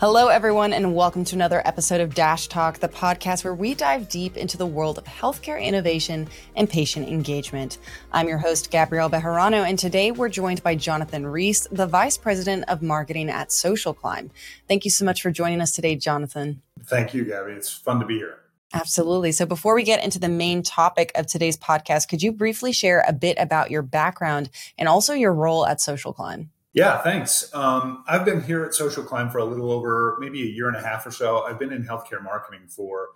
Hello, everyone, and welcome to another episode of Dash Talk, the podcast where we dive deep into the world of healthcare innovation and patient engagement. I'm your host, Gabrielle Bejarano, and today we're joined by Jonathan Reese, the Vice President of Marketing at SocialClimb. Thank you so much for joining us today, Jonathan. Thank you, Gabby. It's fun to be here. Absolutely. So, before we get into the main topic of today's podcast, could you briefly share a bit about your background and also your role at SocialClimb? Yeah, thanks. Um, I've been here at SocialClimb for a little over maybe a year and a half or so. I've been in healthcare marketing for,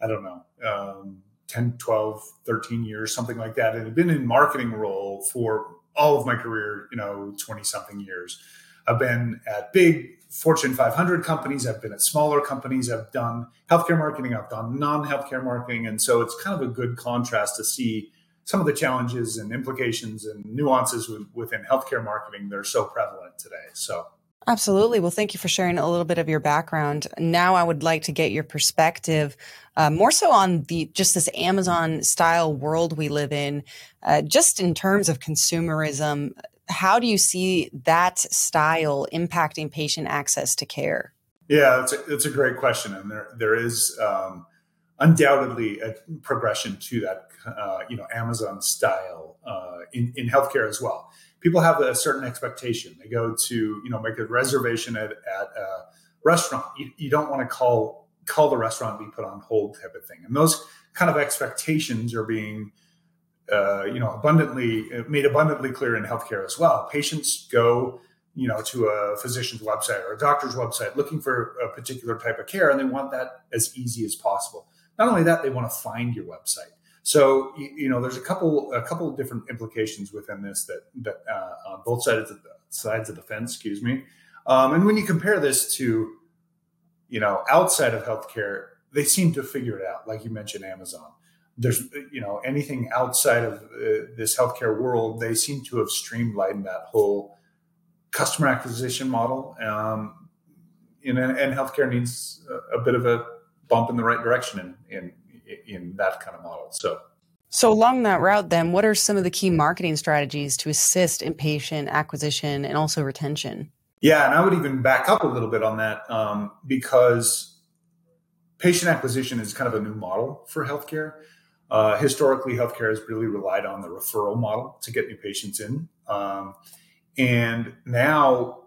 I don't know, um, 10, 12, 13 years, something like that. And I've been in marketing role for all of my career, you know, 20 something years. I've been at big Fortune 500 companies. I've been at smaller companies. I've done healthcare marketing. I've done non healthcare marketing. And so it's kind of a good contrast to see some of the challenges and implications and nuances within healthcare marketing that are so prevalent today. So, Absolutely. Well, thank you for sharing a little bit of your background. Now, I would like to get your perspective, uh, more so on the just this Amazon style world we live in, uh, just in terms of consumerism. How do you see that style impacting patient access to care? Yeah, it's a, it's a great question, and there there is um, undoubtedly a progression to that, uh, you know, Amazon style uh, in, in healthcare as well. People have a certain expectation. They go to, you know, make a reservation at, at a restaurant. You, you don't want to call call the restaurant be put on hold type of thing. And those kind of expectations are being, uh, you know, abundantly made abundantly clear in healthcare as well. Patients go you know to a physician's website or a doctor's website looking for a particular type of care and they want that as easy as possible not only that, they want to find your website. So you, know, there's a couple a couple of different implications within this that that uh, on both sides of the sides of the fence. Excuse me. Um, and when you compare this to, you know, outside of healthcare, they seem to figure it out. Like you mentioned, Amazon. There's, you know, anything outside of uh, this healthcare world, they seem to have streamlined that whole customer acquisition model. Um, and, and healthcare needs a, a bit of a bump in the right direction in in in that kind of model. So. So, along that route, then, what are some of the key marketing strategies to assist in patient acquisition and also retention? Yeah, and I would even back up a little bit on that um, because patient acquisition is kind of a new model for healthcare. Uh, historically, healthcare has really relied on the referral model to get new patients in. Um, and now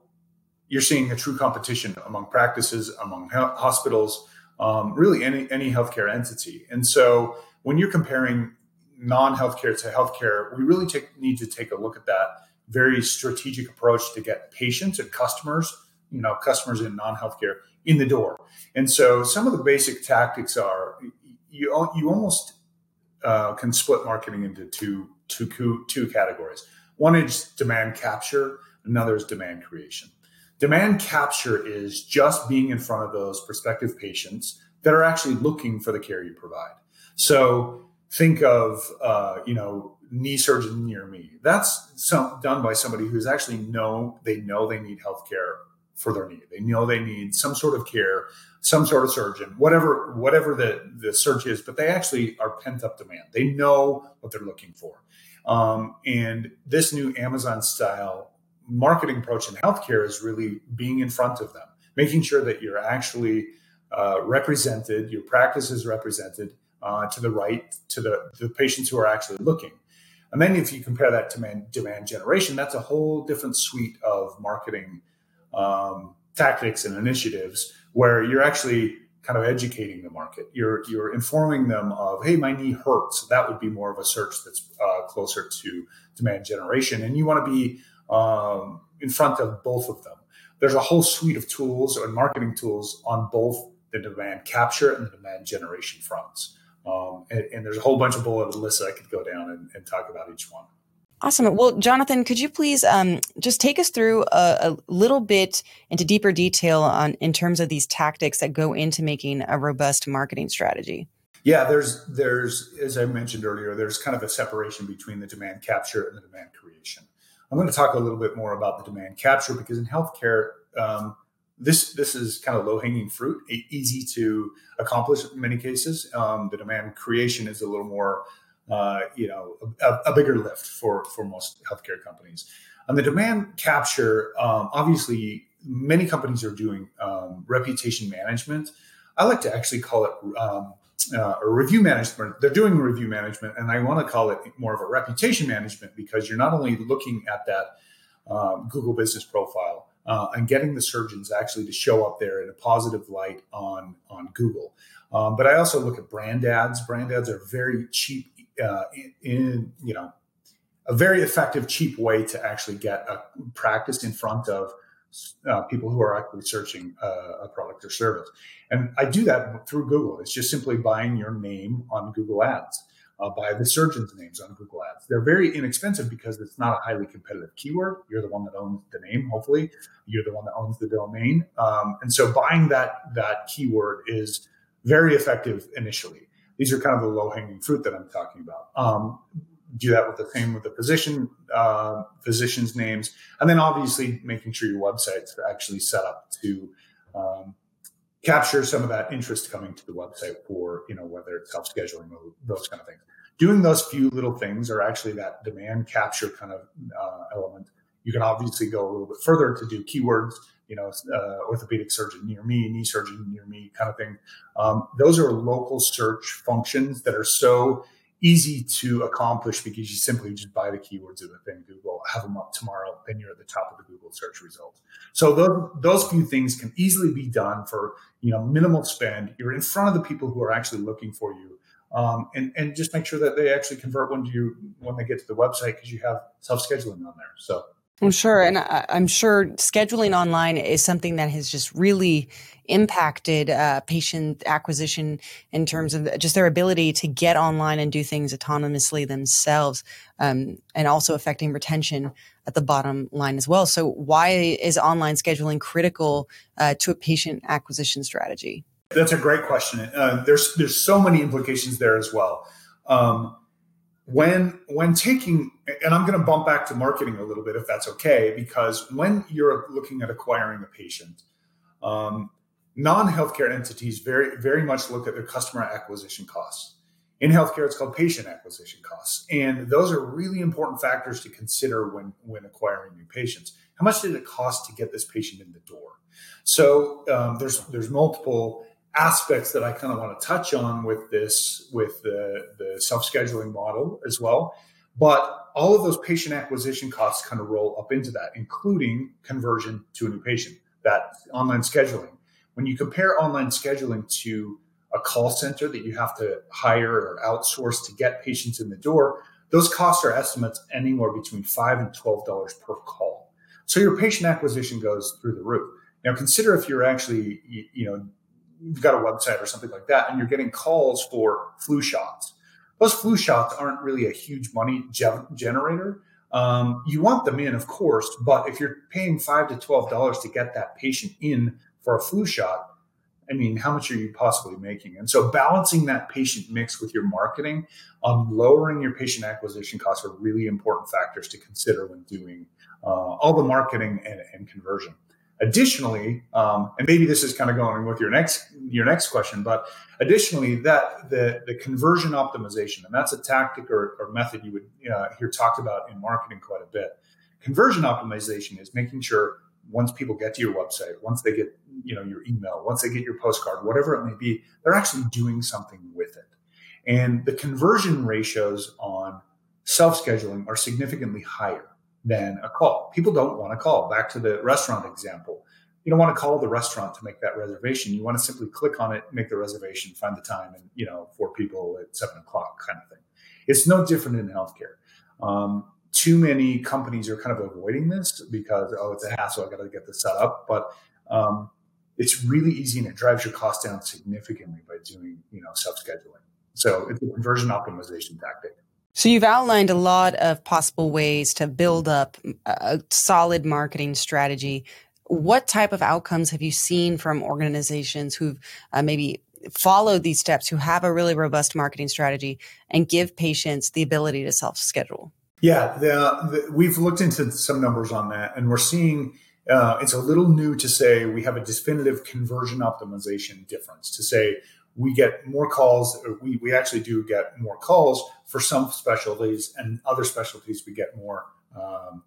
you're seeing a true competition among practices, among hospitals, um, really any any healthcare entity. And so when you're comparing non-healthcare to healthcare, we really take, need to take a look at that very strategic approach to get patients and customers, you know, customers in non-healthcare in the door. And so some of the basic tactics are you you almost uh, can split marketing into two two two categories. One is demand capture, another is demand creation. Demand capture is just being in front of those prospective patients that are actually looking for the care you provide. So think of, uh, you know, knee surgeon near me. That's some, done by somebody who's actually know they know they need health care for their knee. They know they need some sort of care, some sort of surgeon, whatever whatever the the search is. But they actually are pent up demand. They know what they're looking for. Um, and this new Amazon style marketing approach in healthcare is really being in front of them, making sure that you're actually uh, represented, your practice is represented uh, to the right to the, the patients who are actually looking. And then if you compare that to demand, demand generation, that's a whole different suite of marketing um, tactics and initiatives where you're actually kind of educating the market. You're you're informing them of, hey, my knee hurts. That would be more of a search that's uh, closer to demand generation, and you want to be um, in front of both of them. There's a whole suite of tools and marketing tools on both the demand capture and the demand generation fronts. Um, and, and, there's a whole bunch of bullet lists I could go down and, and, talk about each one. Awesome. Well, Jonathan, could you please um, just take us through a, a, little bit into deeper detail on in terms of these tactics that go into making a robust marketing strategy? Yeah, there's there's as I mentioned earlier, there's kind of a separation between the demand capture and the demand creation. I'm going to talk a little bit more about the demand capture because in healthcare, um, this this is kind of low hanging fruit, easy to accomplish in many cases. Um, the demand creation is a little more, uh, you know, a, a, bigger lift for for most healthcare companies. On the demand capture, um, obviously, many companies are doing um, reputation management. I like to actually call it um, uh, or review management. They're doing review management, and I want to call it more of a reputation management because you're not only looking at that um, Google Business Profile uh, and getting the surgeons actually to show up there in a positive light on on Google, um, but I also look at brand ads. Brand ads are very cheap uh, in, in you know a very effective, cheap way to actually get a practice in front of uh, people who are actually searching uh, a product or service. And I do that through Google. It's just simply buying your name on Google Ads, uh, buy the surgeon's names on Google Ads. They're very inexpensive because it's not a highly competitive keyword. You're the one that owns the name, hopefully. You're the one that owns the domain. Um, and so buying that, that keyword is very effective initially. These are kind of the low hanging fruit that I'm talking about. Um, do that with the same with the physician uh, physicians names and then obviously making sure your website's actually set up to um, capture some of that interest coming to the website for you know whether it's self-scheduling or those kind of things. Doing those few little things are actually that demand capture kind of uh, element. You can obviously go a little bit further to do keywords you know uh, orthopedic surgeon near me knee surgeon near me kind of thing. Um, those are local search functions that are so easy to accomplish because you simply just buy the keywords within Google, have them up tomorrow, then you're at the top of the Google search results. So those, those few things can easily be done for you know minimal spend. You're in front of the people who are actually looking for you. Um, and, and just make sure that they actually convert when you when they get to the website because you have self scheduling on there. So I'm sure. And I, am sure scheduling online is something that has just really impacted uh, patient acquisition in terms of just their ability to get online and do things autonomously themselves, um, and also affecting retention at the bottom line as well. So, why is online scheduling critical uh, to a patient acquisition strategy? That's a great question. Uh, there's there's so many implications there as well. Um, when when taking and i'm going to bump back to marketing a little bit if that's okay because when you're looking at acquiring a patient um, non-healthcare entities very very much look at their customer acquisition costs. In healthcare it's called patient acquisition costs. And those are really important factors to consider when when acquiring new patients. How much did it cost to get this patient in the door? So um, there's there's multiple aspects that I kind of want to touch on with this, with the, the self scheduling model as well. But all of those patient acquisition costs kind of roll up into that, including conversion to a new patient, that online scheduling. When you compare online scheduling to a call center that you have to hire or outsource to get patients in the door, those costs are estimates anywhere between five and twelve dollars per call. So your patient acquisition goes through the roof. Now consider if you're actually you know you've got a website or something like that, and you're getting calls for flu shots. Those flu shots aren't really a huge money ge- generator. Um, you want them in, of course, but if you're paying five to twelve dollars to get that patient in for a flu shot, I mean, how much are you possibly making? And so, balancing that patient mix with your marketing, um, lowering your patient acquisition costs are really important factors to consider when doing uh, all the marketing and, and conversion. Additionally, um, and maybe this is kind of going with your next your next question, but additionally, that the the conversion optimization, and that's a tactic or, or method you would uh, hear talked about in marketing quite a bit. Conversion optimization is making sure once people get to your website, once they get you know your email, once they get your postcard, whatever it may be, they're actually doing something with it. And the conversion ratios on self scheduling are significantly higher than a call. People don't want to call. Back to the restaurant example. You don't want to call the restaurant to make that reservation. You want to simply click on it, make the reservation, find the time, and you know, for people at seven o'clock kind of thing. It's no different in healthcare. Um, too many companies are kind of avoiding this because oh, it's a hassle. I got to get this set up, but um, it's really easy and it drives your cost down significantly by doing you know self scheduling. So it's a conversion optimization tactic. So you've outlined a lot of possible ways to build up a solid marketing strategy. What type of outcomes have you seen from organizations who've uh, maybe followed these steps, who have a really robust marketing strategy and give patients the ability to self schedule? Yeah, the, the, we've looked into some numbers on that, and we're seeing uh, it's a little new to say we have a definitive conversion optimization difference to say we get more calls. we, we actually do get more calls for some specialties, and other specialties we get more um,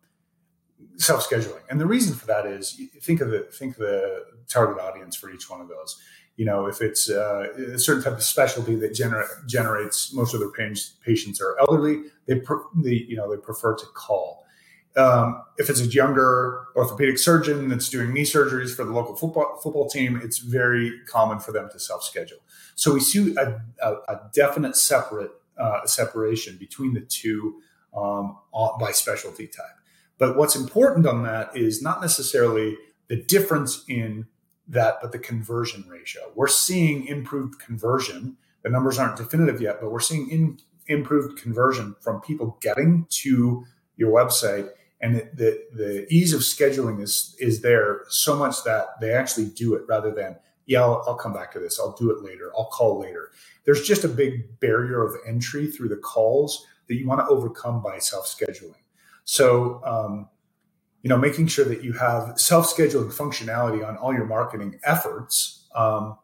self scheduling, and the reason for that is think of the think of the target audience for each one of those. You know, if it's uh, a certain type of specialty that gener- generates most of their patients are elderly, they, they you know they prefer to call. Um, if it's a younger orthopedic surgeon that's doing knee surgeries for the local football football team, it's very common for them to self schedule. So we see a, a, a definite separate uh, separation between the two um, by specialty type. But what's important on that is not necessarily the difference in that, but the conversion ratio. We're seeing improved conversion. The numbers aren't definitive yet, but we're seeing in, improved conversion from people getting to your website and the, the, the, ease of scheduling is is there so much that they actually do it rather than yeah I'll, I'll, come back to this. I'll do it later. I'll call later. There's just a big barrier of entry through the calls that you want to overcome by self-scheduling. So um, you know making sure that you have self-scheduling functionality on all your marketing efforts um,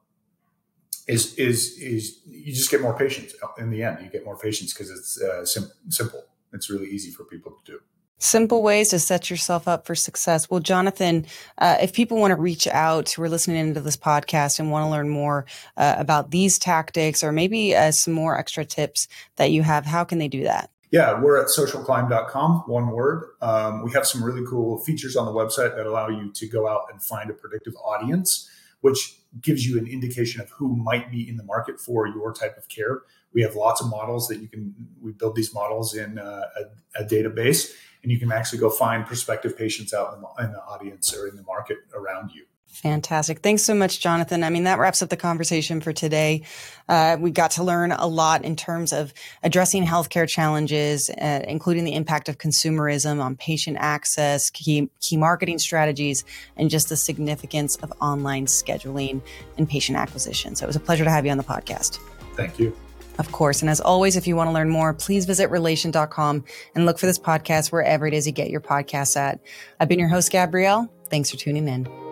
is is is you just get more patients in the end. You get more patients because it's uh, sim- simple. It's really easy for people to do Simple ways to set yourself up for success. Well, Jonathan, uh, if people want to reach out who are listening into this podcast and want to learn more uh, about these tactics or maybe uh, some more extra tips that you have, how can they do that? Yeah, we're at socialclimb.com, one word. Um, we have some really cool features on the website that allow you to go out and find a predictive audience, which gives you an indication of who might be in the market for your type of care. We have lots of models that you can, we build these models in uh, a, a database and you can actually go find prospective patients out in the, in the audience or in the market around you. Fantastic. Thanks so much, Jonathan. I mean, that wraps up the conversation for today. Uh, we got to learn a lot in terms of addressing healthcare challenges, uh, including the impact of consumerism on patient access, key, key marketing strategies, and just the significance of online scheduling and patient acquisition. So it was a pleasure to have you on the podcast. Thank you. Of course. And as always, if you want to learn more, please visit relatient.com and look for this podcast wherever it is you get your podcasts at. I've been your host, Gabrielle. Thanks for tuning in.